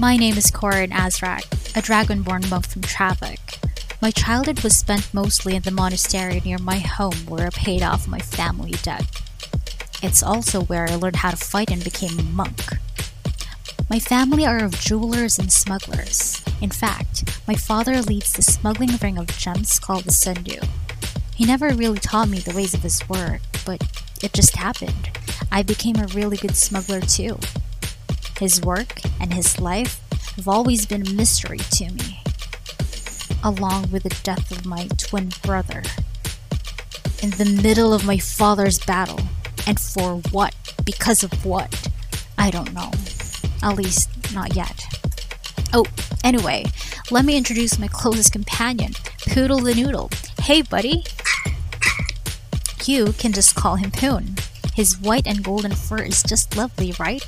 My name is Korinn Azraq, a dragonborn monk from Travec. My childhood was spent mostly in the monastery near my home where I paid off my family debt. It's also where I learned how to fight and became a monk. My family are of jewelers and smugglers. In fact, my father leads the smuggling ring of gems called the Sundu. He never really taught me the ways of his work, but it just happened. I became a really good smuggler too. His work and his life have always been a mystery to me, along with the death of my twin brother. In the middle of my father's battle, and for what? Because of what? I don't know. At least, not yet. Oh, anyway, let me introduce my closest companion, Poodle the Noodle. Hey, buddy! You can just call him Poo-n. His white and golden fur is just lovely, right?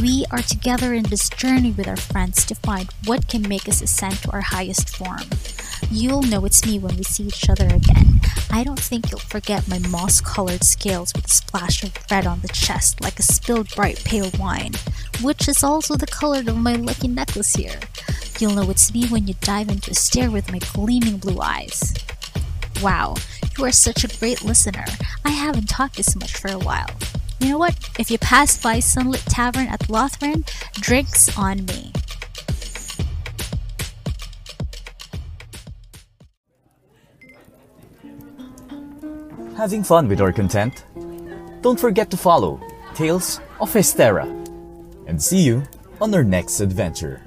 We are together in this journey with our friends to find what can make us ascend to our highest form. You'll know it's me when we see each other again. I don't think you'll forget my moss colored scales with a splash of red on the chest, like a spilled bright pale wine, which is also the color of my lucky necklace here. You'll know it's me when you dive into a stare with my gleaming blue eyes. Wow, you are such a great listener. I haven't talked this much for a while. You know what? If you pass by Sunlit Tavern at Lothren, drinks on me. Having fun with our content? Don't forget to follow Tales of Hystera and see you on our next adventure.